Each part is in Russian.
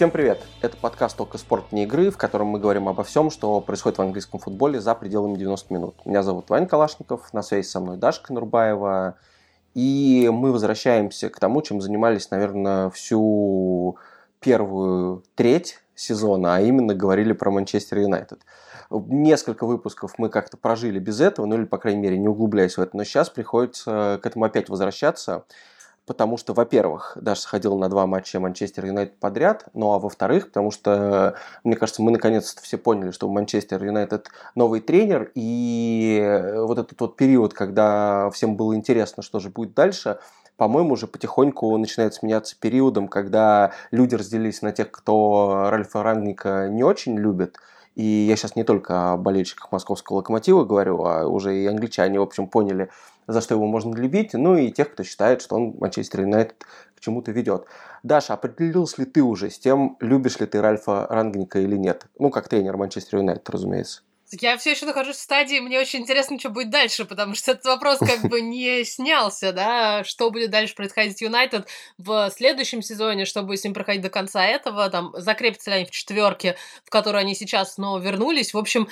Всем привет! Это подкаст «Только спорт, не игры», в котором мы говорим обо всем, что происходит в английском футболе за пределами 90 минут. Меня зовут Вань Калашников, на связи со мной Дашка Нурбаева. И мы возвращаемся к тому, чем занимались, наверное, всю первую треть сезона, а именно говорили про Манчестер Юнайтед. Несколько выпусков мы как-то прожили без этого, ну или, по крайней мере, не углубляясь в это, но сейчас приходится к этому опять возвращаться потому что, во-первых, Даша сходила на два матча Манчестер Юнайтед подряд, ну а во-вторых, потому что, мне кажется, мы наконец-то все поняли, что Манчестер Юнайтед новый тренер, и вот этот вот период, когда всем было интересно, что же будет дальше, по-моему, уже потихоньку начинает сменяться периодом, когда люди разделились на тех, кто Ральфа Рангника не очень любит, и я сейчас не только о болельщиках московского локомотива говорю, а уже и англичане, в общем, поняли, за что его можно любить, ну и тех, кто считает, что он Манчестер Юнайтед к чему-то ведет. Даша, определился ли ты уже с тем, любишь ли ты Ральфа Рангника или нет? Ну, как тренер Манчестер Юнайтед, разумеется. Я все еще нахожусь в стадии, мне очень интересно, что будет дальше, потому что этот вопрос как бы не снялся, да, что будет дальше происходить Юнайтед в следующем сезоне, что будет с ним проходить до конца этого, там, закрепятся ли они в четверке, в которую они сейчас снова вернулись. В общем,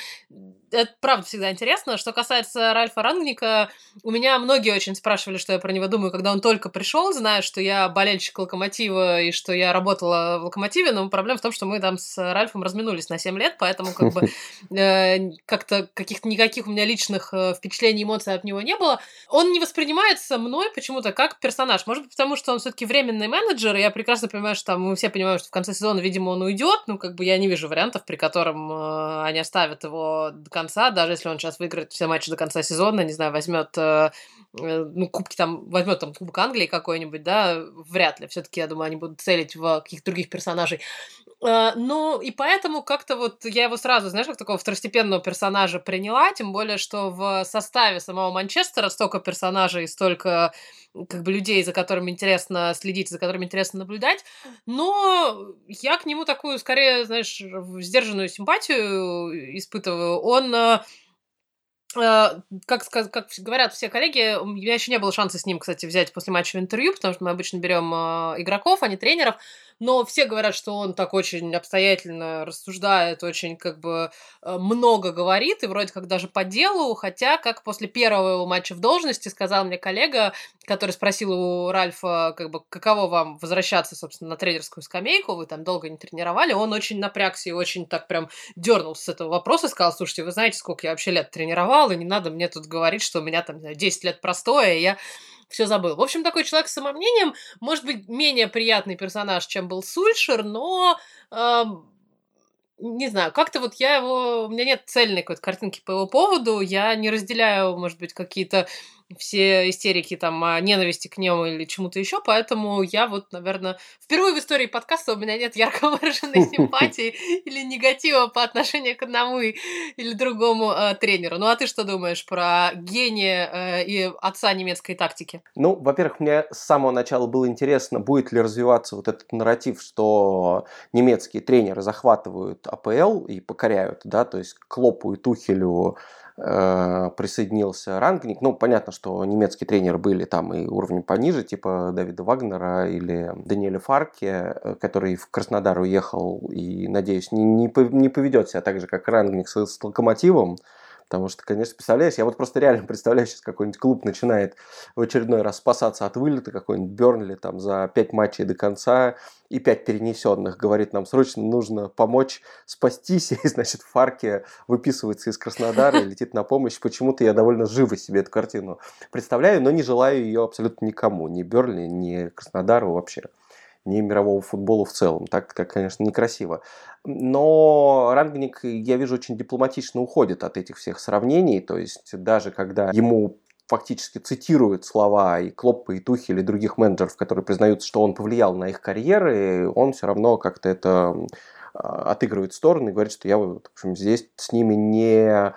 это правда всегда интересно. Что касается Ральфа Рангника, у меня многие очень спрашивали, что я про него думаю, когда он только пришел, зная, что я болельщик Локомотива и что я работала в Локомотиве, но проблема в том, что мы там с Ральфом разминулись на 7 лет, поэтому как бы э, как-то каких-то никаких у меня личных э, впечатлений, эмоций от него не было. Он не воспринимается мной почему-то как персонаж. Может быть, потому что он все-таки временный менеджер, и я прекрасно понимаю, что там мы все понимаем, что в конце сезона, видимо, он уйдет. Ну, как бы я не вижу вариантов, при котором э, они оставят его до конца, даже если он сейчас выиграет все матчи до конца сезона, не знаю, возьмет э, э, ну, кубки там, возьмет там Кубок Англии какой-нибудь, да, вряд ли. Все-таки, я думаю, они будут целить в каких-то других персонажей. Э, ну, и поэтому как-то вот я его сразу, знаешь, как такого второстепенного персонажа приняла, тем более, что в составе самого Манчестера столько персонажей, столько как бы людей, за которыми интересно следить, за которыми интересно наблюдать, но я к нему такую, скорее, знаешь, сдержанную симпатию испытываю. Он э, э, как, как говорят все коллеги, у меня еще не было шанса с ним, кстати, взять после матча интервью, потому что мы обычно берем игроков, а не тренеров но все говорят, что он так очень обстоятельно рассуждает, очень как бы э, много говорит, и вроде как даже по делу, хотя, как после первого его матча в должности сказал мне коллега, который спросил у Ральфа, как бы, каково вам возвращаться, собственно, на тренерскую скамейку, вы там долго не тренировали, он очень напрягся и очень так прям дернулся с этого вопроса, сказал, слушайте, вы знаете, сколько я вообще лет тренировал, и не надо мне тут говорить, что у меня там 10 лет простое, и я все забыл. В общем, такой человек с самомнением, может быть, менее приятный персонаж, чем был Сульшер, но э, не знаю, как-то вот я его... У меня нет цельной какой-то картинки по его поводу, я не разделяю, может быть, какие-то все истерики там о ненависти к нему или чему-то еще, поэтому я вот, наверное, впервые в истории подкаста у меня нет ярко выраженной симпатии или негатива по отношению к одному или другому э, тренеру. Ну а ты что думаешь про гения э, и отца немецкой тактики? Ну, во-первых, мне с самого начала было интересно, будет ли развиваться вот этот нарратив, что немецкие тренеры захватывают АПЛ и покоряют, да, то есть Клопу и Тухелю присоединился Рангник. Ну, понятно, что немецкие тренеры были там и уровнем пониже, типа Давида Вагнера или Даниэля Фарке, э, который в Краснодар уехал и, надеюсь, не, не поведет себя так же, как Рангник с, с Локомотивом, Потому что, конечно, представляешь, я вот просто реально представляю, сейчас какой-нибудь клуб начинает в очередной раз спасаться от вылета, какой-нибудь Бернли там за пять матчей до конца и пять перенесенных. Говорит, нам срочно нужно помочь спастись. И, значит, Фарке выписывается из Краснодара и летит на помощь. Почему-то я довольно живо себе эту картину представляю, но не желаю ее абсолютно никому. Ни Бернли, ни Краснодару вообще ни мирового футбола в целом. Так, так конечно, некрасиво. Но Рангник, я вижу, очень дипломатично уходит от этих всех сравнений. То есть даже когда ему фактически цитируют слова и Клоппа, и Тухи, или других менеджеров, которые признают, что он повлиял на их карьеры, он все равно как-то это а, отыгрывает в сторону и говорит, что я в общем, здесь с ними не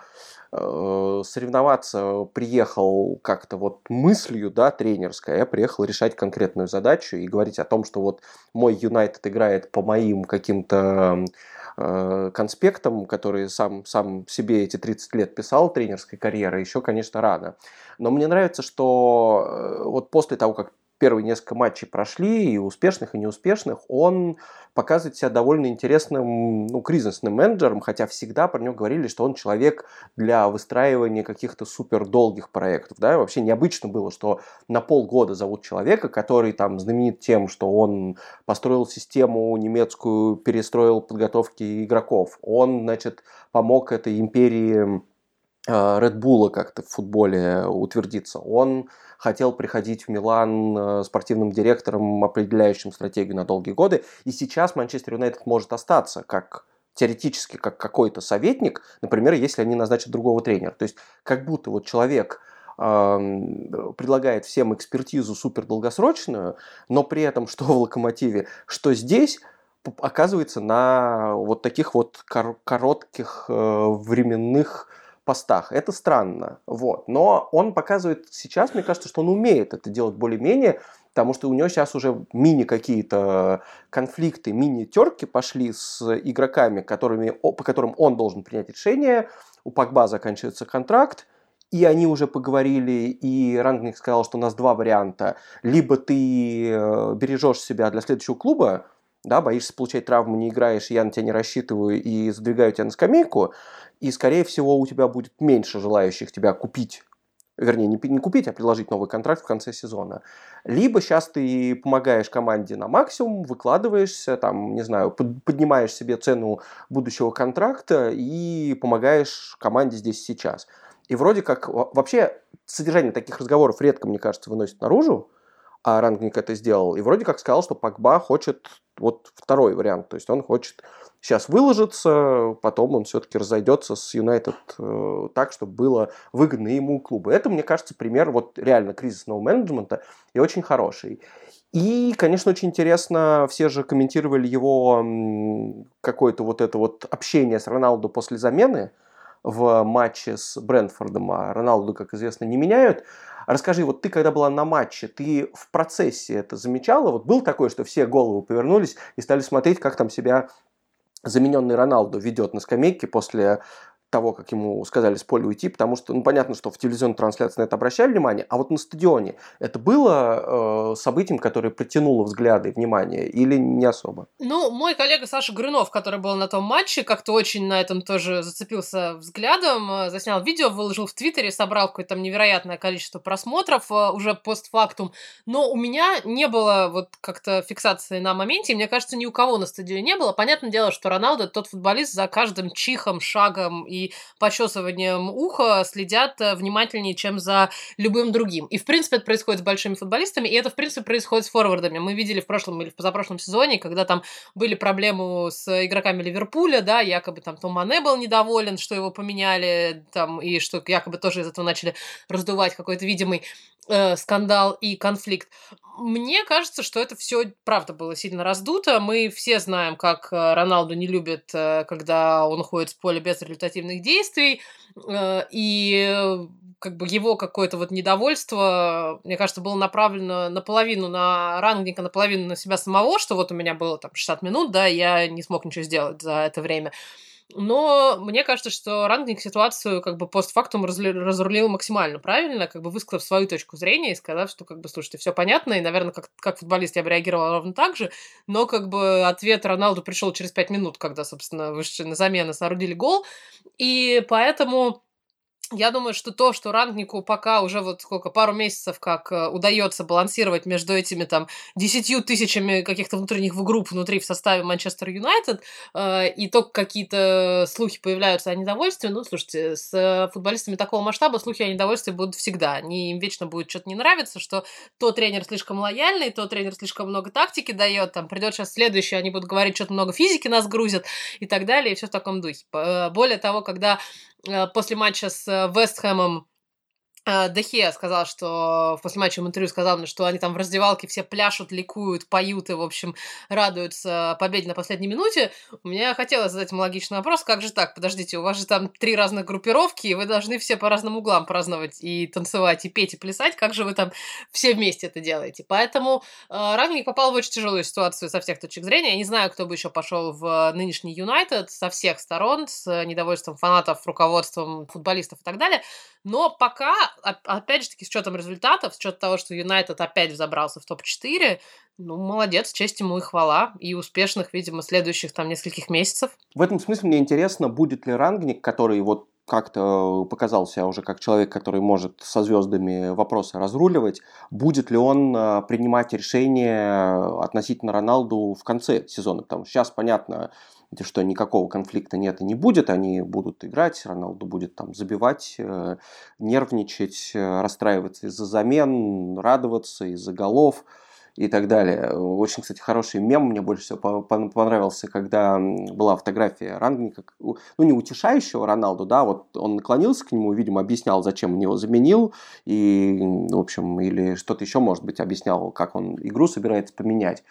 соревноваться приехал как-то вот мыслью, да, тренерской, я приехал решать конкретную задачу и говорить о том, что вот мой Юнайтед играет по моим каким-то э, конспектам, которые сам, сам себе эти 30 лет писал тренерской карьеры, еще, конечно, рано. Но мне нравится, что э, вот после того, как первые несколько матчей прошли, и успешных, и неуспешных, он показывает себя довольно интересным, ну, кризисным менеджером, хотя всегда про него говорили, что он человек для выстраивания каких-то супер долгих проектов, да, вообще необычно было, что на полгода зовут человека, который там знаменит тем, что он построил систему немецкую, перестроил подготовки игроков, он, значит, помог этой империи Red Bull как-то в футболе утвердиться. Он хотел приходить в Милан э, спортивным директором, определяющим стратегию на долгие годы. И сейчас Манчестер Юнайтед может остаться как теоретически как какой-то советник, например, если они назначат другого тренера. То есть как будто вот человек предлагает всем экспертизу супер долгосрочную, но при этом что в локомотиве, что здесь, оказывается на вот таких вот кор- коротких э, временных постах. Это странно. Вот. Но он показывает сейчас, мне кажется, что он умеет это делать более-менее, потому что у него сейчас уже мини какие-то конфликты, мини-терки пошли с игроками, которыми, по которым он должен принять решение. У Пакба заканчивается контракт, и они уже поговорили, и Рангник сказал, что у нас два варианта. Либо ты э, бережешь себя для следующего клуба, да, боишься получать травму, не играешь, я на тебя не рассчитываю и задвигаю тебя на скамейку, и, скорее всего, у тебя будет меньше желающих тебя купить вернее, не, не купить, а предложить новый контракт в конце сезона. Либо сейчас ты помогаешь команде на максимум, выкладываешься, там, не знаю, под, поднимаешь себе цену будущего контракта и помогаешь команде здесь сейчас. И вроде как вообще содержание таких разговоров редко, мне кажется, выносит наружу, а Рангник это сделал. И вроде как сказал, что Пакба хочет вот второй вариант, то есть он хочет сейчас выложится, потом он все-таки разойдется с Юнайтед э, так, чтобы было выгодно ему клубу. Это, мне кажется, пример вот реально кризисного менеджмента и очень хороший. И, конечно, очень интересно, все же комментировали его какое-то вот это вот общение с Роналду после замены в матче с Брентфордом, а Роналду, как известно, не меняют. Расскажи, вот ты когда была на матче, ты в процессе это замечала? Вот был такое, что все головы повернулись и стали смотреть, как там себя замененный Роналду ведет на скамейке после того, как ему сказали с поля уйти, потому что, ну, понятно, что в телевизионной трансляции на это обращали внимание, а вот на стадионе это было э, событием, которое притянуло взгляды и внимание, или не особо? Ну, мой коллега Саша Грынов, который был на том матче, как-то очень на этом тоже зацепился взглядом, э, заснял видео, выложил в Твиттере, собрал какое-то невероятное количество просмотров э, уже постфактум, но у меня не было вот как-то фиксации на моменте, мне кажется, ни у кого на стадионе не было. Понятное дело, что Роналдо тот футболист за каждым чихом, шагом и и почесыванием уха следят э, внимательнее, чем за любым другим. И, в принципе, это происходит с большими футболистами, и это, в принципе, происходит с форвардами. Мы видели в прошлом или в позапрошлом сезоне, когда там были проблемы с игроками Ливерпуля, да, якобы там Том Мане был недоволен, что его поменяли, там, и что якобы тоже из этого начали раздувать какой-то видимый э, скандал и конфликт. Мне кажется, что это все правда было сильно раздуто. Мы все знаем, как э, Роналду не любит, э, когда он уходит с поля без результативных действий. Э, и как бы его какое-то вот недовольство, мне кажется, было направлено наполовину на рангника, наполовину на себя самого, что вот у меня было там 60 минут, да, я не смог ничего сделать за это время. Но мне кажется, что Рангник ситуацию как бы постфактум разрулил максимально правильно, как бы высказав свою точку зрения и сказав, что как бы, слушайте, все понятно, и, наверное, как, как футболист я бы реагировал ровно так же, но как бы ответ Роналду пришел через пять минут, когда, собственно, вышли на замену, соорудили гол, и поэтому я думаю, что то, что Рангнику пока уже вот сколько, пару месяцев как э, удается балансировать между этими там десятью тысячами каких-то внутренних групп внутри в составе Манчестер Юнайтед, э, и то, какие-то слухи появляются о недовольстве, ну, слушайте, с футболистами такого масштаба слухи о недовольстве будут всегда. Они, им вечно будет что-то не нравиться, что то тренер слишком лояльный, то тренер слишком много тактики дает, там придет сейчас следующий, они будут говорить, что-то много физики нас грузят и так далее, и все в таком духе. Э, более того, когда Э, после матча с э, Вестхэмом Э, Дехе сказал, что в послематчевом интервью сказал мне, что они там в раздевалке все пляшут, ликуют, поют и, в общем, радуются победе на последней минуте. У меня хотелось задать ему логичный вопрос, как же так? Подождите, у вас же там три разных группировки, и вы должны все по разным углам праздновать и танцевать, и петь, и плясать. Как же вы там все вместе это делаете? Поэтому э, Рангник попал в очень тяжелую ситуацию со всех точек зрения. Я не знаю, кто бы еще пошел в нынешний Юнайтед со всех сторон, с недовольством фанатов, руководством футболистов и так далее. Но пока опять же таки, с учетом результатов, с учетом того, что Юнайтед опять взобрался в топ-4, ну, молодец, честь ему и хвала, и успешных, видимо, следующих там нескольких месяцев. В этом смысле мне интересно, будет ли рангник, который вот как-то показался уже как человек, который может со звездами вопросы разруливать, будет ли он а, принимать решения относительно Роналду в конце сезона, потому что сейчас понятно, что никакого конфликта нет и не будет, они будут играть, Роналду будет там забивать, э, нервничать, э, расстраиваться из-за замен, радоваться из-за голов и так далее. Очень, кстати, хороший мем мне больше всего понравился, когда была фотография Рангника, ну, не утешающего Роналду, да, вот он наклонился к нему, видимо, объяснял, зачем он его заменил, и, в общем, или что-то еще, может быть, объяснял, как он игру собирается поменять.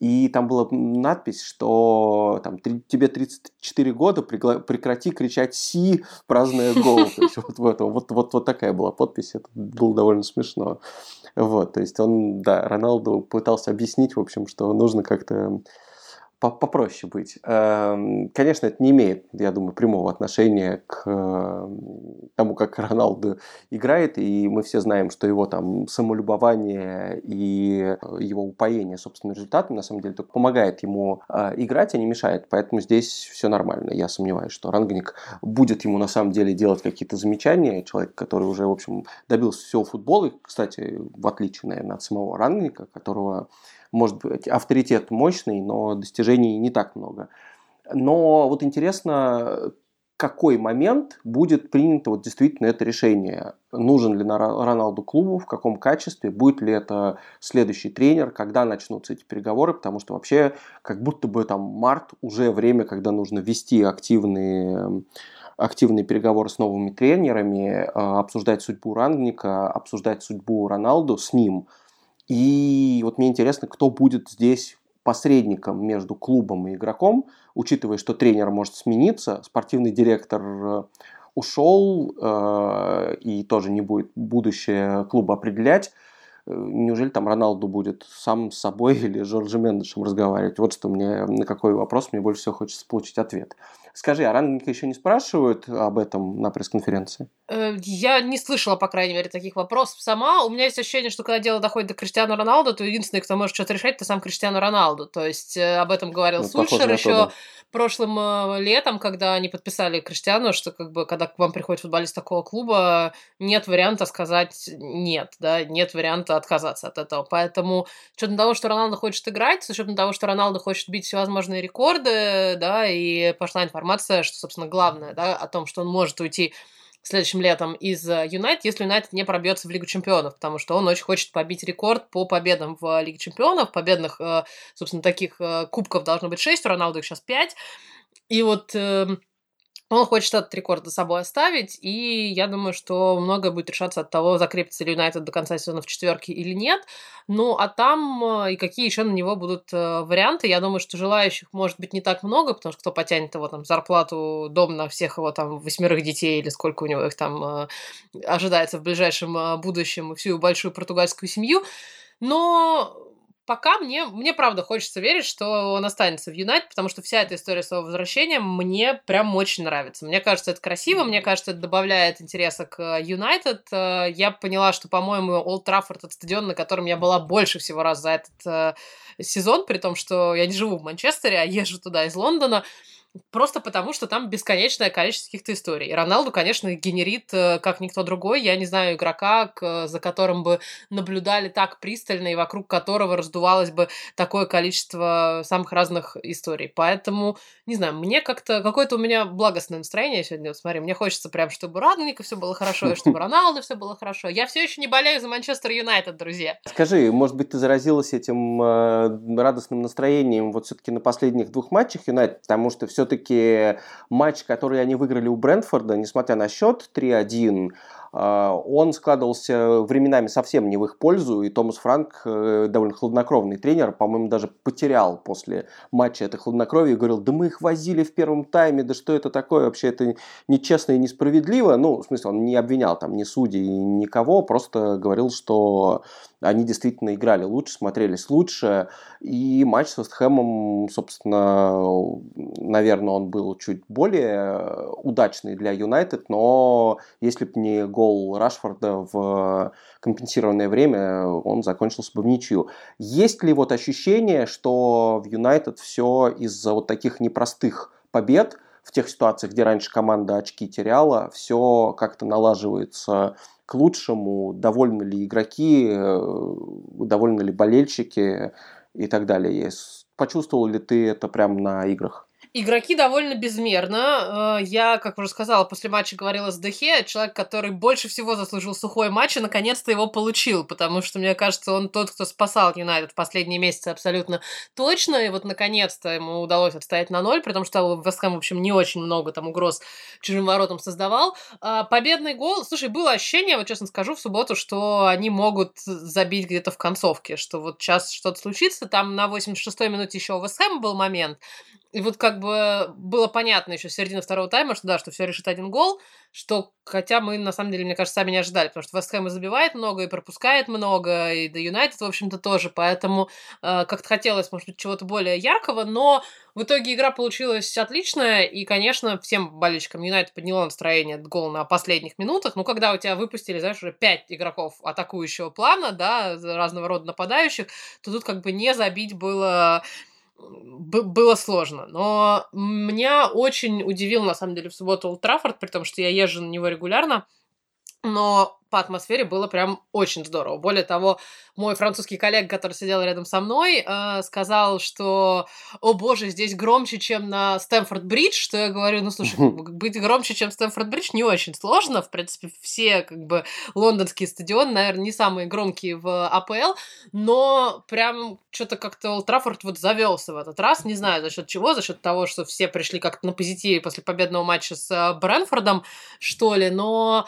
И там была надпись, что там, тебе 34 года, прекрати кричать «Си», праздная гол. То есть вот, вот, вот, вот, вот такая была подпись, это было довольно смешно. Вот, то есть он, да, Роналду пытался объяснить, в общем, что нужно как-то попроще быть. Эм, конечно, это не имеет, я думаю, прямого отношения к эм, тому, как Роналду играет, и мы все знаем, что его там самолюбование и его упоение собственным результатом, на самом деле, только помогает ему э, играть, а не мешает, поэтому здесь все нормально. Я сомневаюсь, что Рангник будет ему на самом деле делать какие-то замечания, человек, который уже, в общем, добился всего футбола, кстати, в отличие, наверное, от самого Рангника, которого может быть, авторитет мощный, но достижений не так много. Но вот интересно, какой момент будет принято вот действительно это решение. Нужен ли Роналду клубу, в каком качестве, будет ли это следующий тренер, когда начнутся эти переговоры, потому что вообще как будто бы там март уже время, когда нужно вести активные активные переговоры с новыми тренерами, а, обсуждать судьбу Рангника, обсуждать судьбу Роналду с ним – и вот мне интересно, кто будет здесь посредником между клубом и игроком, учитывая, что тренер может смениться, спортивный директор э, ушел э, и тоже не будет будущее клуба определять. Э, неужели там Роналду будет сам с собой или Жоржи Мендешем разговаривать? Вот что мне, на какой вопрос мне больше всего хочется получить ответ. Скажи, а Рангника еще не спрашивают об этом на пресс-конференции? Э, я не слышала, по крайней мере, таких вопросов сама. У меня есть ощущение, что когда дело доходит до Криштиану Роналду, то единственный, кто может что-то решать, это сам Криштиану Роналду. То есть э, об этом говорил ну, Сульшер еще прошлым э, летом, когда они подписали Криштиану, что как бы когда к вам приходит футболист такого клуба, нет варианта сказать нет, да, нет варианта отказаться от этого. Поэтому с учетом того, что Роналду хочет играть, с учетом того, что Роналду хочет бить всевозможные рекорды, да, и пошла информация, что, собственно, главное, да, о том, что он может уйти следующим летом из э, Юнайтед, если Юнайтед не пробьется в Лигу Чемпионов, потому что он очень хочет побить рекорд по победам в Лиге Чемпионов. Победных, э, собственно, таких э, кубков должно быть 6, у Роналду их сейчас 5. И вот эм, он хочет этот рекорд за собой оставить, и я думаю, что многое будет решаться от того, закрепится ли Юнайтед до конца сезона в четверке или нет. Ну, а там э, и какие еще на него будут э, варианты. Я думаю, что желающих может быть не так много, потому что кто потянет его там зарплату, дом на всех его там восьмерых детей или сколько у него их там э, ожидается в ближайшем будущем, всю большую португальскую семью. Но пока мне, мне правда хочется верить, что он останется в Юнайтед, потому что вся эта история с его возвращением мне прям очень нравится. Мне кажется, это красиво, мне кажется, это добавляет интереса к Юнайтед. Э, я поняла, что, по-моему, Олд Траффорд — это стадион, на котором я была больше всего раз за этот э, сезон, при том, что я не живу в Манчестере, а езжу туда из Лондона просто потому, что там бесконечное количество каких-то историй. И Роналду, конечно, генерит, э, как никто другой. Я не знаю игрока, за которым бы наблюдали так пристально и вокруг которого раздувалось бы такое количество самых разных историй. Поэтому, не знаю, мне как-то какое-то у меня благостное настроение сегодня. Вот смотри, мне хочется прям, чтобы Радника все было хорошо, и чтобы Роналду все было хорошо. Я все еще не болею за Манчестер Юнайтед, друзья. Скажи, может быть, ты заразилась этим э, радостным настроением вот все-таки на последних двух матчах Юнайтед, потому что все все-таки матч, который они выиграли у Брентфорда, несмотря на счет 3-1, а, он складывался временами совсем не в их пользу, и Томас Франк, э, довольно хладнокровный тренер, по-моему, даже потерял после матча это хладнокровие и говорил, да мы их возили в первом тайме, да что это такое, вообще это нечестно и несправедливо. Ну, в смысле, он не обвинял там ни судей, никого, просто говорил, что они действительно играли лучше, смотрелись лучше, и матч с Вестхэмом, собственно, наверное, он был чуть более удачный для Юнайтед, но если бы не гол Рашфорда в компенсированное время, он закончился бы в ничью. Есть ли вот ощущение, что в Юнайтед все из-за вот таких непростых побед в тех ситуациях, где раньше команда очки теряла, все как-то налаживается к лучшему, довольны ли игроки, э, довольны ли болельщики и так далее. Почувствовал ли ты это прямо на играх? Игроки довольно безмерно. Э, я, как уже сказала, после матча говорила с Дехе, человек, который больше всего заслужил сухой матч, и наконец-то его получил, потому что, мне кажется, он тот, кто спасал Юнайтед в последние месяцы абсолютно точно, и вот наконец-то ему удалось отстоять на ноль, при том, что Вестхэм, в общем, не очень много там угроз чужим воротам создавал. А, победный гол, слушай, было ощущение, вот честно скажу, в субботу, что они могут забить где-то в концовке, что вот сейчас что-то случится, там на 86-й минуте еще у Вестхэма был момент, и вот как бы было понятно еще с середины второго тайма, что да, что все решит один гол, что хотя мы, на самом деле, мне кажется, сами не ожидали, потому что Вест Хэм и забивает много, и пропускает много, и до Юнайтед, в общем-то, тоже, поэтому э, как-то хотелось, может быть, чего-то более яркого, но в итоге игра получилась отличная, и, конечно, всем болельщикам Юнайтед подняло настроение от гола на последних минутах, ну, когда у тебя выпустили, знаешь, уже пять игроков атакующего плана, да, разного рода нападающих, то тут как бы не забить было было сложно. Но меня очень удивил, на самом деле, в субботу Олд Траффорд, при том, что я езжу на него регулярно. Но по атмосфере было прям очень здорово. Более того, мой французский коллега, который сидел рядом со мной, э, сказал, что, о боже, здесь громче, чем на Стэнфорд-Бридж, что я говорю, ну, слушай, быть громче, чем Стэнфорд-Бридж, не очень сложно. В принципе, все, как бы, лондонские стадионы, наверное, не самые громкие в АПЛ, но прям что-то как-то Олд Траффорд вот завелся в этот раз, не знаю, за счет чего, за счет того, что все пришли как-то на позитиве после победного матча с э, Брэнфордом, что ли, но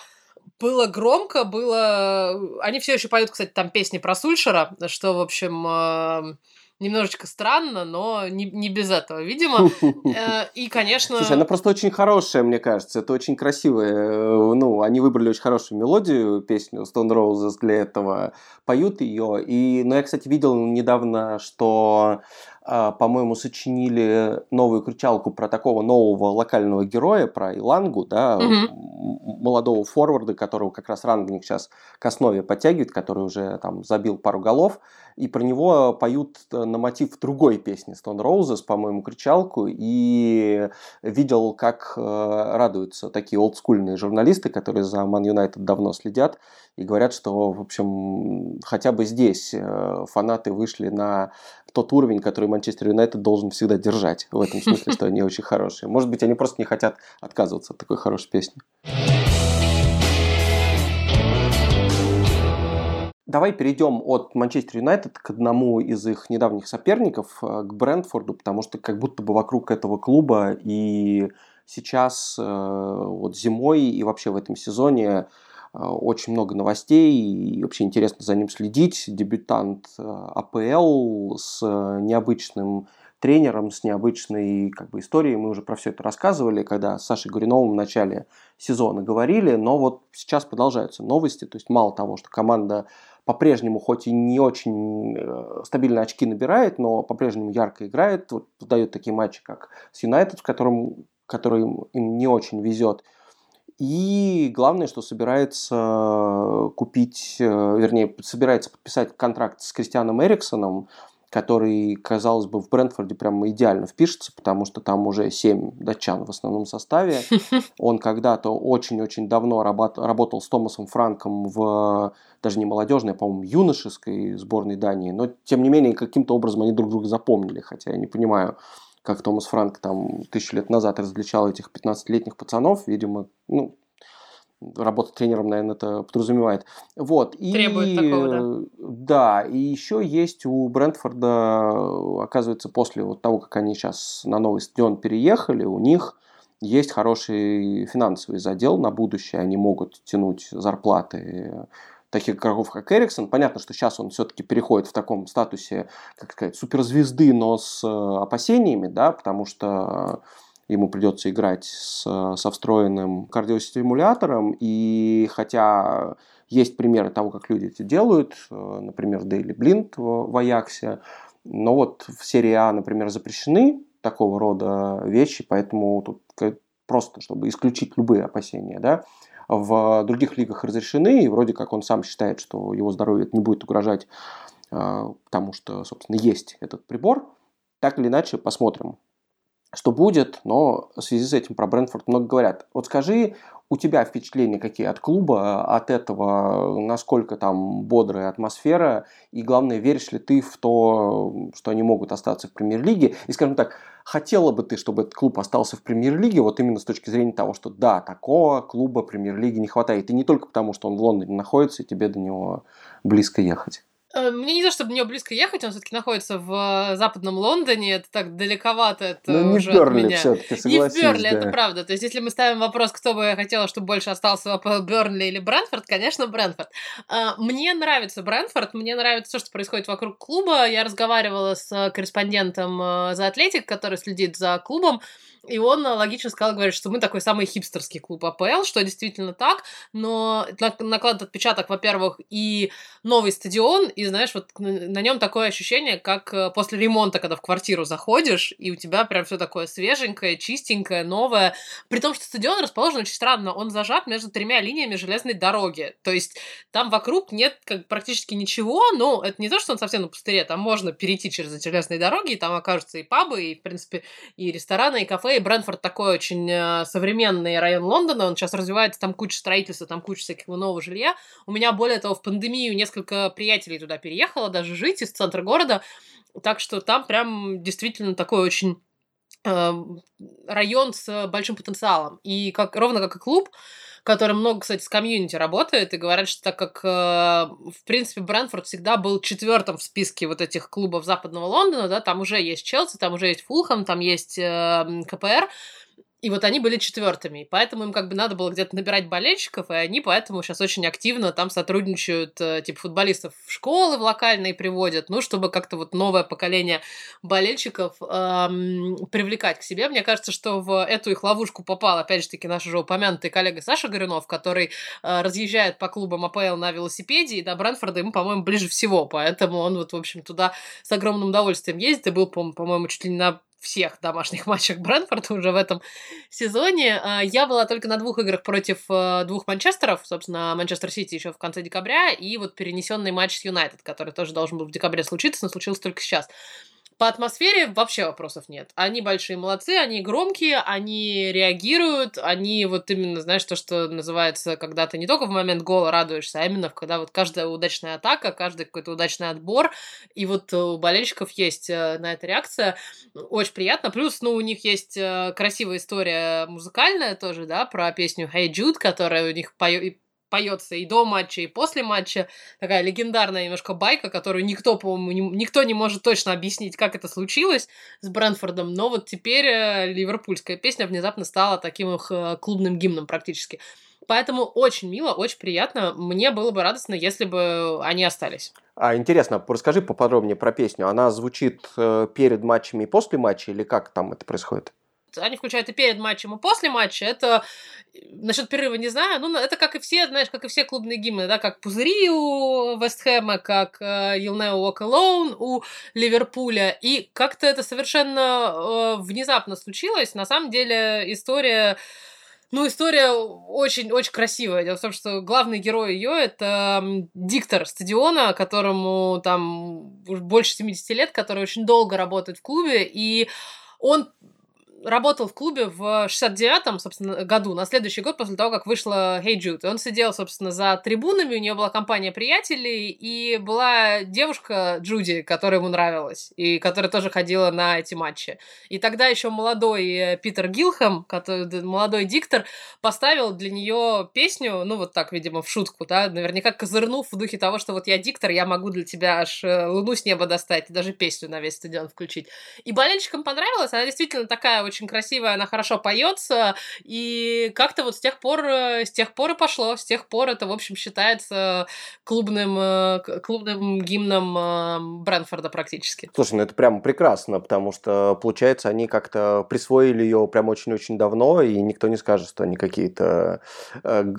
было громко, было... Они все еще поют, кстати, там песни про Сульшера, что, в общем, э, немножечко странно, но не, не без этого, видимо. Э, и, конечно... Слушай, она просто очень хорошая, мне кажется. Это очень красивая. Э, ну, они выбрали очень хорошую мелодию, песню Stone Roses для этого. Поют ее. И, ну, я, кстати, видел недавно, что по-моему, сочинили новую кричалку про такого нового локального героя, про Илангу, да, угу. молодого форварда, которого как раз Рангник сейчас к основе подтягивает, который уже там забил пару голов, и про него поют на мотив другой песни Stone Roses, по-моему, кричалку, и видел, как э, радуются такие олдскульные журналисты, которые за Man United давно следят, и говорят, что, в общем, хотя бы здесь э, фанаты вышли на тот уровень, который Манчестер Юнайтед должен всегда держать. В этом смысле, что они очень хорошие. Может быть, они просто не хотят отказываться от такой хорошей песни. Давай перейдем от Манчестер Юнайтед к одному из их недавних соперников, э, к Брентфорду, потому что как будто бы вокруг этого клуба и сейчас э, вот зимой и вообще в этом сезоне очень много новостей, и вообще интересно за ним следить. Дебютант а, АПЛ с необычным тренером, с необычной как бы, историей. Мы уже про все это рассказывали, когда с Сашей Гуриновым в начале сезона говорили, но вот сейчас продолжаются новости. То есть мало того, что команда по-прежнему, хоть и не очень э, стабильно очки набирает, но по-прежнему ярко играет, вот дает такие матчи, как с Юнайтед, в котором, которым им не очень везет – и главное, что собирается купить, э, вернее, собирается подписать контракт с Кристианом Эриксоном, который, казалось бы, в Брентфорде прямо идеально впишется, потому что там уже семь датчан в основном составе. Он когда-то очень-очень давно работал с Томасом Франком в даже не молодежной, а, по-моему, юношеской сборной Дании, но, тем не менее, каким-то образом они друг друга запомнили, хотя я не понимаю, как Томас Франк там тысячу лет назад различал этих 15-летних пацанов, видимо, ну, работа тренером, наверное, это подразумевает. Вот. И, Требует такого, да. Да, и еще есть у Брентфорда, оказывается, после вот того, как они сейчас на новый стадион переехали, у них есть хороший финансовый задел на будущее, они могут тянуть зарплаты таких игроков, как Эриксон. Понятно, что сейчас он все-таки переходит в таком статусе, как сказать, суперзвезды, но с э, опасениями, да, потому что ему придется играть с, со встроенным кардиостимулятором, и хотя есть примеры того, как люди это делают, э, например, Дейли Блинд в Аяксе, но вот в серии А, например, запрещены такого рода вещи, поэтому тут просто, чтобы исключить любые опасения, да, в других лигах разрешены, и вроде как он сам считает, что его здоровье не будет угрожать, потому что, собственно, есть этот прибор. Так или иначе, посмотрим, что будет, но в связи с этим про Брэнфорд много говорят. Вот скажи, у тебя впечатления какие от клуба, от этого, насколько там бодрая атмосфера, и главное, веришь ли ты в то, что они могут остаться в премьер-лиге, и, скажем так, хотела бы ты, чтобы этот клуб остался в премьер-лиге, вот именно с точки зрения того, что да, такого клуба премьер-лиги не хватает, и не только потому, что он в Лондоне находится, и тебе до него близко ехать. Э, мне не то, чтобы до него близко ехать, он все-таки находится в э, западном Лондоне, это так далековато, это Но ну, не уже в Бернли все-таки, Не в Бернли, да. это правда. То есть, если мы ставим вопрос, кто бы я хотела, чтобы больше остался в Бернли или Брэнфорд, конечно, Брэнфорд. Мне нравится Брэнфорд, мне нравится то, что происходит вокруг клуба. Я разговаривала с корреспондентом э, за Атлетик, который следит за клубом, и он логично сказал, говорит, что мы такой самый хипстерский клуб АПЛ, что действительно так, но накладывает отпечаток, во-первых, и новый стадион, и знаешь, вот на нем такое ощущение, как э, после ремонта, когда в квартиру заходишь, и у тебя прям все такое свеженькое, чистенькое, новое. При том, что стадион расположен очень странно, он зажат между тремя линиями железной дороги. То есть там вокруг нет как, практически ничего, но это не то, что он совсем на пустыре, там можно перейти через эти железные дороги, и там окажутся и пабы, и, в принципе, и рестораны, и кафе, и Брэнфорд такой очень э, современный район Лондона, он сейчас развивается, там куча строительства, там куча всякого нового жилья. У меня, более того, в пандемию несколько приятелей туда переехало, даже жить из центра города, так что там прям действительно такой очень э, район с большим потенциалом. И как, ровно как и клуб, который много, кстати, с комьюнити работает, и говорят, что так как, э, в принципе, Брэнфорд всегда был четвертым в списке вот этих клубов западного Лондона, да, там уже есть Челси, там уже есть Фулхэм, там есть э, КПР, и вот они были четвертыми. Поэтому им как бы надо было где-то набирать болельщиков, и они поэтому сейчас очень активно там сотрудничают, э, типа, футболистов в школы в локальные приводят, ну, чтобы как-то вот новое поколение болельщиков эм, привлекать к себе. Мне кажется, что в эту их ловушку попал, опять же таки, наш уже упомянутый коллега Саша Горюнов, который э, разъезжает по клубам АПЛ на велосипеде, и до Брэнфорда ему, по-моему, ближе всего, поэтому он вот, в общем, туда с огромным удовольствием ездит, и был, по-моему, чуть ли не на всех домашних матчах Брэнфорда уже в этом сезоне. А, я была только на двух играх против э, двух Манчестеров, собственно, Манчестер Сити еще в конце декабря, и вот перенесенный матч с Юнайтед, который тоже должен был в декабре случиться, но случился только сейчас. По атмосфере вообще вопросов нет. Они большие молодцы, они громкие, они реагируют, они вот именно, знаешь, то, что называется, когда ты не только в момент гола радуешься, а именно когда вот каждая удачная атака, каждый какой-то удачный отбор, и вот у болельщиков есть э, на это реакция. Очень приятно. Плюс, ну, у них есть э, красивая история музыкальная тоже, да, про песню Hey Jude, которая у них поет поется и до матча, и после матча. Такая легендарная немножко байка, которую никто, по-моему, не, никто не может точно объяснить, как это случилось с Брэнфордом. Но вот теперь э, ливерпульская песня внезапно стала таким их э, клубным гимном практически. Поэтому очень мило, очень приятно. Мне было бы радостно, если бы они остались. А интересно, расскажи поподробнее про песню. Она звучит э, перед матчами и после матча, или как там это происходит? Они включают и перед матчем, и после матча. Это насчет перерыва не знаю. Ну, это как и все, знаешь, как и все клубные гимны, да, как пузыри у Вестхэма, как uh, You'll Never Walk Alone у Ливерпуля. И как-то это совершенно uh, внезапно случилось. На самом деле история ну, история очень-очень красивая. Дело в том, что главный герой ее это диктор стадиона, которому там больше 70 лет, который очень долго работает в клубе, и он работал в клубе в 69-м, собственно, году, на следующий год после того, как вышла Hey Jude. Он сидел, собственно, за трибунами, у нее была компания приятелей, и была девушка Джуди, которая ему нравилась, и которая тоже ходила на эти матчи. И тогда еще молодой э, Питер Гилхэм, который, молодой диктор, поставил для нее песню, ну вот так, видимо, в шутку, да, наверняка козырнув в духе того, что вот я диктор, я могу для тебя аж э, луну с неба достать, и даже песню на весь стадион включить. И болельщикам понравилось, она действительно такая очень красивая, она хорошо поется, и как-то вот с тех пор, э, с тех пор и пошло, с тех пор это, в общем, считается клубным, э, клубным гимном э, Брэнфорда практически. Слушай, ну это прямо прекрасно, потому что, получается, они как-то присвоили ее прям очень-очень давно, и никто не скажет, что они какие-то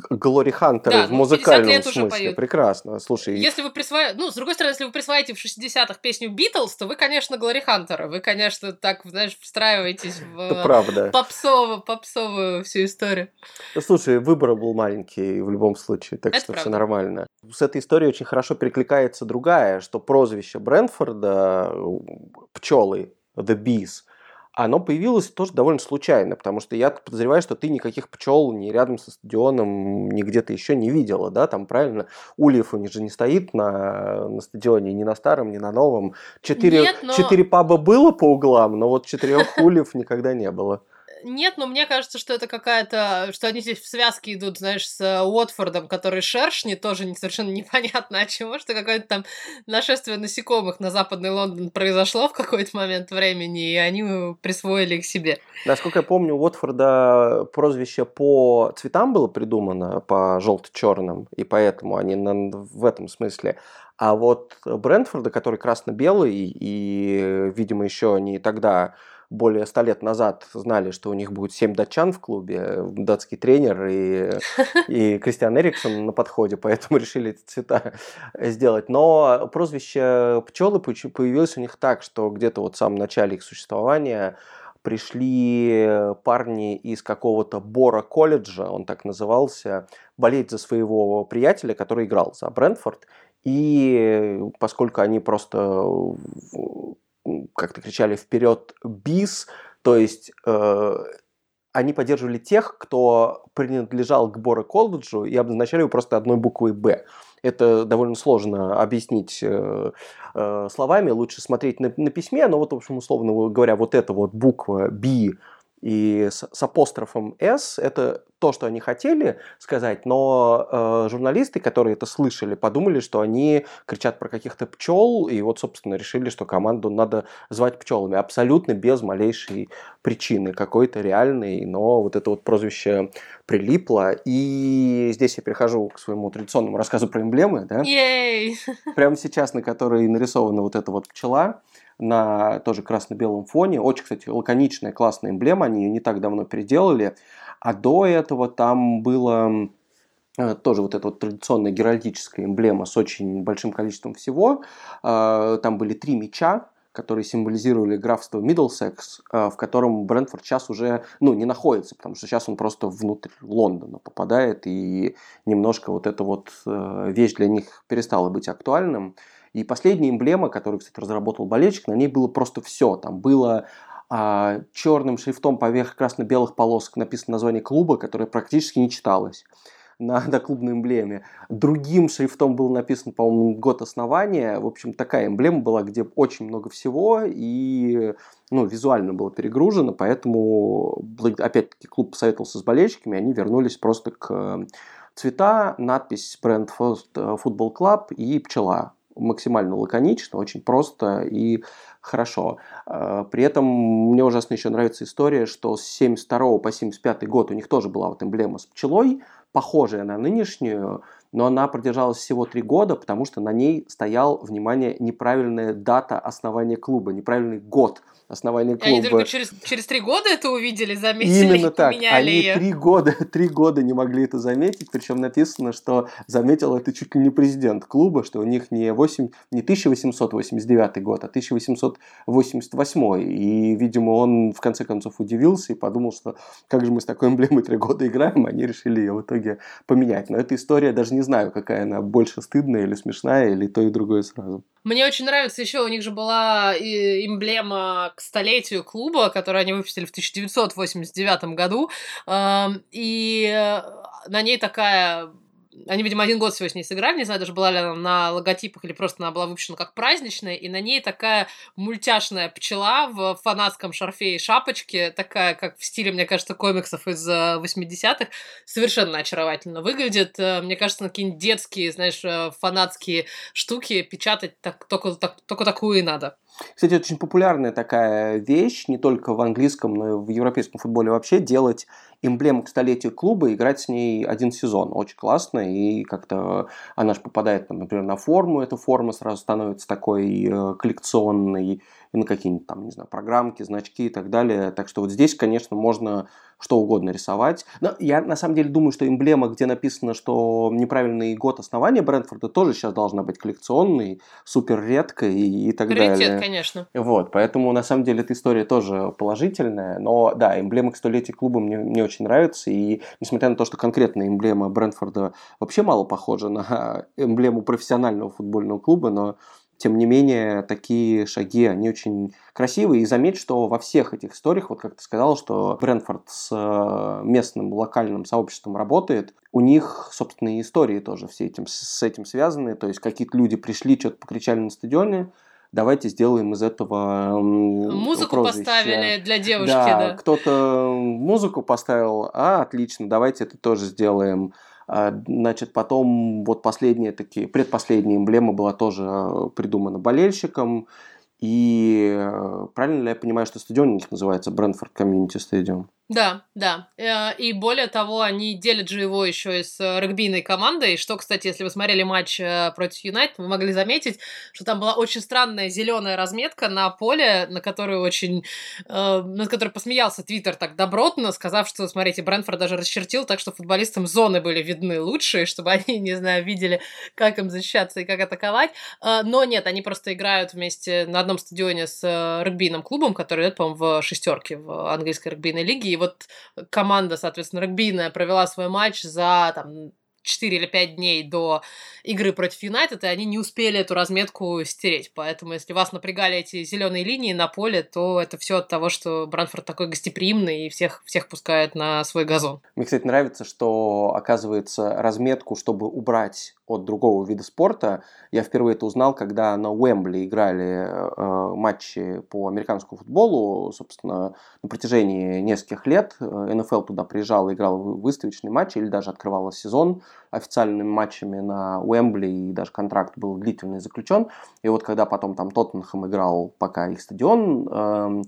Глори Хантеры да, в ну, музыкальном смысле. Поют. Прекрасно, слушай. Если вы присваиваете, ну, с другой стороны, если вы присваиваете в 60-х песню Битлз, то вы, конечно, Глори Хантеры, вы, конечно, так, знаешь, встраиваетесь в Это правда. Попсово, попсовую всю историю. Ну, слушай, выбор был маленький в любом случае, так Это что правда. все нормально. С этой историей очень хорошо перекликается другая, что прозвище Брэнфорда пчелы, The Bees, оно появилось тоже довольно случайно, потому что я подозреваю, что ты никаких пчел ни рядом со стадионом, ни где-то еще не видела, да, там правильно, Ульев у них же не стоит на, на стадионе, ни на старом, ни на новом. Четыре, Нет, но... четыре паба было по углам, но вот четырех Ульев никогда не было. Нет, но мне кажется, что это какая-то... Что они здесь в связке идут, знаешь, с э, Уотфордом, который шершни, тоже совершенно непонятно от чего, что какое-то там нашествие насекомых на западный Лондон произошло в какой-то момент времени, и они присвоили их себе. Насколько я помню, у Уотфорда прозвище по цветам было придумано, по желто-черным, и поэтому они в этом смысле. А вот Брентфорда, который красно-белый, и, видимо, еще не тогда более ста лет назад знали, что у них будет семь датчан в клубе, датский тренер и, и Кристиан Эриксон на подходе, поэтому решили эти цвета сделать. Но прозвище пчелы появилось у них так, что где-то вот в самом начале их существования пришли парни из какого-то Бора колледжа, он так назывался, болеть за своего приятеля, который играл за Брентфорд. И поскольку они просто как-то кричали вперед бис, то есть э, они поддерживали тех, кто принадлежал к Бора колледжу и обозначали его просто одной буквой «Б». Это довольно сложно объяснить э, э, словами, лучше смотреть на, на письме, но вот, в общем, условно говоря, вот эта вот буква «Би» и с, с апострофом «С» это то, что они хотели сказать, но э, журналисты, которые это слышали, подумали, что они кричат про каких-то пчел, и вот, собственно, решили, что команду надо звать пчелами. Абсолютно без малейшей причины какой-то реальной, но вот это вот прозвище прилипло. И здесь я перехожу к своему традиционному рассказу про эмблемы, да? Yay! Прямо сейчас, на которой нарисована вот эта вот пчела на тоже красно-белом фоне. Очень, кстати, лаконичная, классная эмблема, они ее не так давно переделали. А до этого там было э, тоже вот эта вот традиционная геральдическая эмблема с очень большим количеством всего. Э, там были три меча, которые символизировали графство Миддлсекс, э, в котором Брентфорд сейчас уже ну, не находится, потому что сейчас он просто внутрь Лондона попадает, и немножко вот эта вот вещь для них перестала быть актуальным. И последняя эмблема, которую, кстати, разработал болельщик, на ней было просто все. Там было а, черным шрифтом поверх красно-белых полосок написано название клуба, которое практически не читалось на, на клубной эмблеме. Другим шрифтом был написан, по-моему, год основания. В общем, такая эмблема была, где очень много всего и ну, визуально было перегружено, поэтому, опять-таки, клуб посоветовался с болельщиками, они вернулись просто к цвета, надпись бренд Football Club и пчела максимально лаконично, очень просто и хорошо. А, при этом мне ужасно еще нравится история, что с 72 по 75 год у них тоже была вот эмблема с пчелой, похожая на нынешнюю, но она продержалась всего три года, потому что на ней стоял, внимание, неправильная дата основания клуба, неправильный год основания клуба. Они только через, через три года это увидели, заметили Именно так. Они ее. три года, три года не могли это заметить, причем написано, что заметил это чуть ли не президент клуба, что у них не, 8, не 1889 год, а 1888. И, видимо, он в конце концов удивился и подумал, что как же мы с такой эмблемой три года играем, они решили ее в итоге поменять. Но эта история, даже не знаю, какая она, больше стыдная или смешная, или то и другое сразу. Мне очень нравится еще, у них же была эмблема к столетию клуба, которую они выпустили в 1989 году, и э, на ней такая они, видимо, один год всего с ней сыграли, не знаю, даже была ли она на логотипах или просто она была выпущена как праздничная, и на ней такая мультяшная пчела в фанатском шарфе и шапочке, такая, как в стиле, мне кажется, комиксов из 80-х, совершенно очаровательно выглядит. Э, мне кажется, на какие-нибудь детские, знаешь, э, фанатские штуки печатать так, только, так, только такую и надо. Кстати, очень популярная такая вещь, не только в английском, но и в европейском футболе вообще, делать эмблему к столетию клуба, играть с ней один сезон. Очень классно, и как-то она же попадает, например, на форму, эта форма сразу становится такой э, коллекционной, на какие-нибудь там, не знаю, программки, значки и так далее. Так что вот здесь, конечно, можно что угодно рисовать. Но я на самом деле думаю, что эмблема, где написано, что неправильный год основания Брентфорда, тоже сейчас должна быть коллекционной, супер редкой и, и так Раритет, далее. конечно. Вот, поэтому на самом деле эта история тоже положительная, но да, эмблема к столетию клуба мне, мне очень нравится, и несмотря на то, что конкретная эмблема Брентфорда вообще мало похожа на эмблему профессионального футбольного клуба, но тем не менее, такие шаги, они очень красивые. И заметь, что во всех этих историях, вот как ты сказал, что Брэнфорд с э, местным локальным сообществом работает, у них собственные истории тоже все этим, с этим связаны. То есть какие-то люди пришли, что-то покричали на стадионе, давайте сделаем из этого Музыку прозвище. поставили для девушки, да. да. кто-то музыку поставил, а, отлично, давайте это тоже сделаем. А, значит, потом вот последняя такие, предпоследняя эмблема была тоже э, придумана болельщиком. И э, правильно ли я понимаю, что стадион у них называется Brentford Community Stadium? Да, да. Э, и более того, они делят же его еще и с э, регбийной командой, что, кстати, если вы смотрели матч э, против Юнайтед, вы могли заметить, что там была очень странная зеленая разметка на поле, на которую очень, над которой посмеялся Твиттер так добротно, сказав, что, смотрите, Брентфорд даже расчертил так, что футболистам зоны были видны лучшие, чтобы они, не знаю, видели, как им защищаться и как атаковать. Но нет, они просто играют вместе на одном стадионе с регбийным клубом, который идет, по-моему, в шестерке в английской регбийной лиге, и вот команда, соответственно, регбийная провела свой матч за там 4 или 5 дней до игры против Юнайтед, и они не успели эту разметку стереть. Поэтому, если вас напрягали эти зеленые линии на поле, то это все от того, что Бранфорд такой гостеприимный и всех, всех пускает на свой газон. Мне, кстати, нравится, что, оказывается, разметку, чтобы убрать от другого вида спорта, я впервые это узнал, когда на Уэмбли играли э, матчи по американскому футболу, собственно, на протяжении нескольких лет. НФЛ туда приезжал играл выставочные матчи или даже открывал сезон официальными матчами на Уэмбли, и даже контракт был длительный заключен. И вот когда потом там Тоттенхэм играл, пока их стадион э,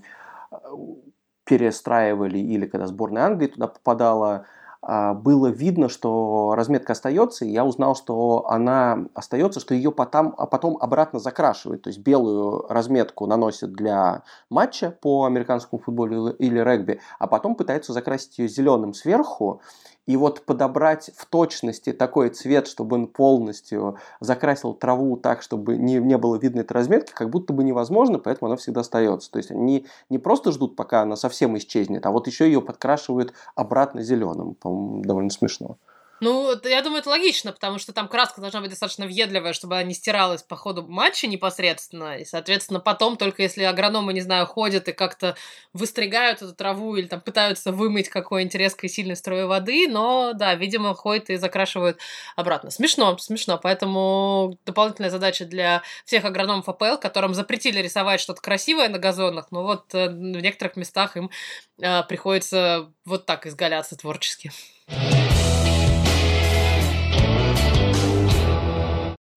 перестраивали, или когда сборная Англии туда попадала, а, было видно, что разметка остается, и я узнал, что она остается, что ее потом, а потом обратно закрашивают. То есть белую разметку наносят для матча по американскому футболу или регби, а потом пытаются закрасить ее зеленым сверху. И вот подобрать в точности такой цвет, чтобы он полностью закрасил траву так, чтобы не, не было видно этой разметки, как будто бы невозможно, поэтому она всегда остается. То есть они не просто ждут, пока она совсем исчезнет, а вот еще ее подкрашивают обратно зеленым. По-моему, довольно смешно. Ну, я думаю, это логично, потому что там краска должна быть достаточно въедливая, чтобы она не стиралась по ходу матча непосредственно. И, соответственно, потом, только если агрономы, не знаю, ходят и как-то выстригают эту траву или там пытаются вымыть какой-нибудь резкой сильной строй воды, но, да, видимо, ходят и закрашивают обратно. Смешно, смешно. Поэтому дополнительная задача для всех агрономов АПЛ, которым запретили рисовать что-то красивое на газонах, но вот э, в некоторых местах им э, приходится вот так изгаляться творчески.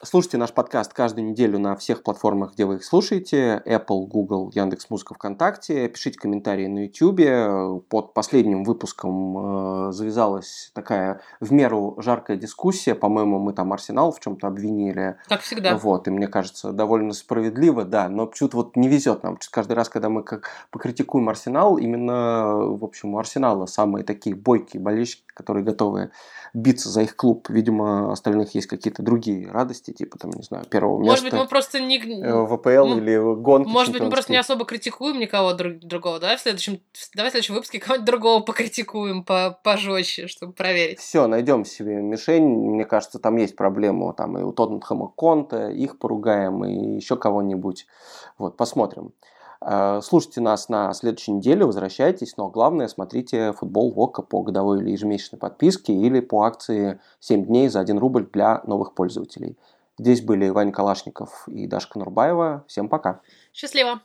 Слушайте наш подкаст каждую неделю на всех платформах, где вы их слушаете. Apple, Google, Яндекс Музыка, ВКонтакте. Пишите комментарии на YouTube. Под последним выпуском э, завязалась такая в меру жаркая дискуссия. По-моему, мы там Арсенал в чем-то обвинили. Как всегда. Вот, и мне кажется, довольно справедливо, да. Но почему-то вот не везет нам. Каждый раз, когда мы как покритикуем Арсенал, именно, в общем, у Арсенала самые такие бойкие болельщики, которые готовы биться за их клуб. Видимо, остальных есть какие-то другие радости, типа, там, не знаю, первого места. Может быть, мы просто не... Э, в АПЛ или гонки. Может быть, мы просто не особо критикуем никого друг, другого, да? В следующем... Давай в следующем выпуске кого-нибудь другого покритикуем по пожестче, чтобы проверить. Все, найдем себе мишень. Мне кажется, там есть проблема. Там и у Тоттенхэма Конта, их поругаем, и еще кого-нибудь. Вот, посмотрим. Э, слушайте нас на следующей неделе, возвращайтесь, но главное смотрите футбол ВОКа по годовой или ежемесячной подписке или по акции 7 дней за 1 рубль для новых пользователей. Здесь были Ваня Калашников и Дашка Нурбаева. Всем пока. Счастливо.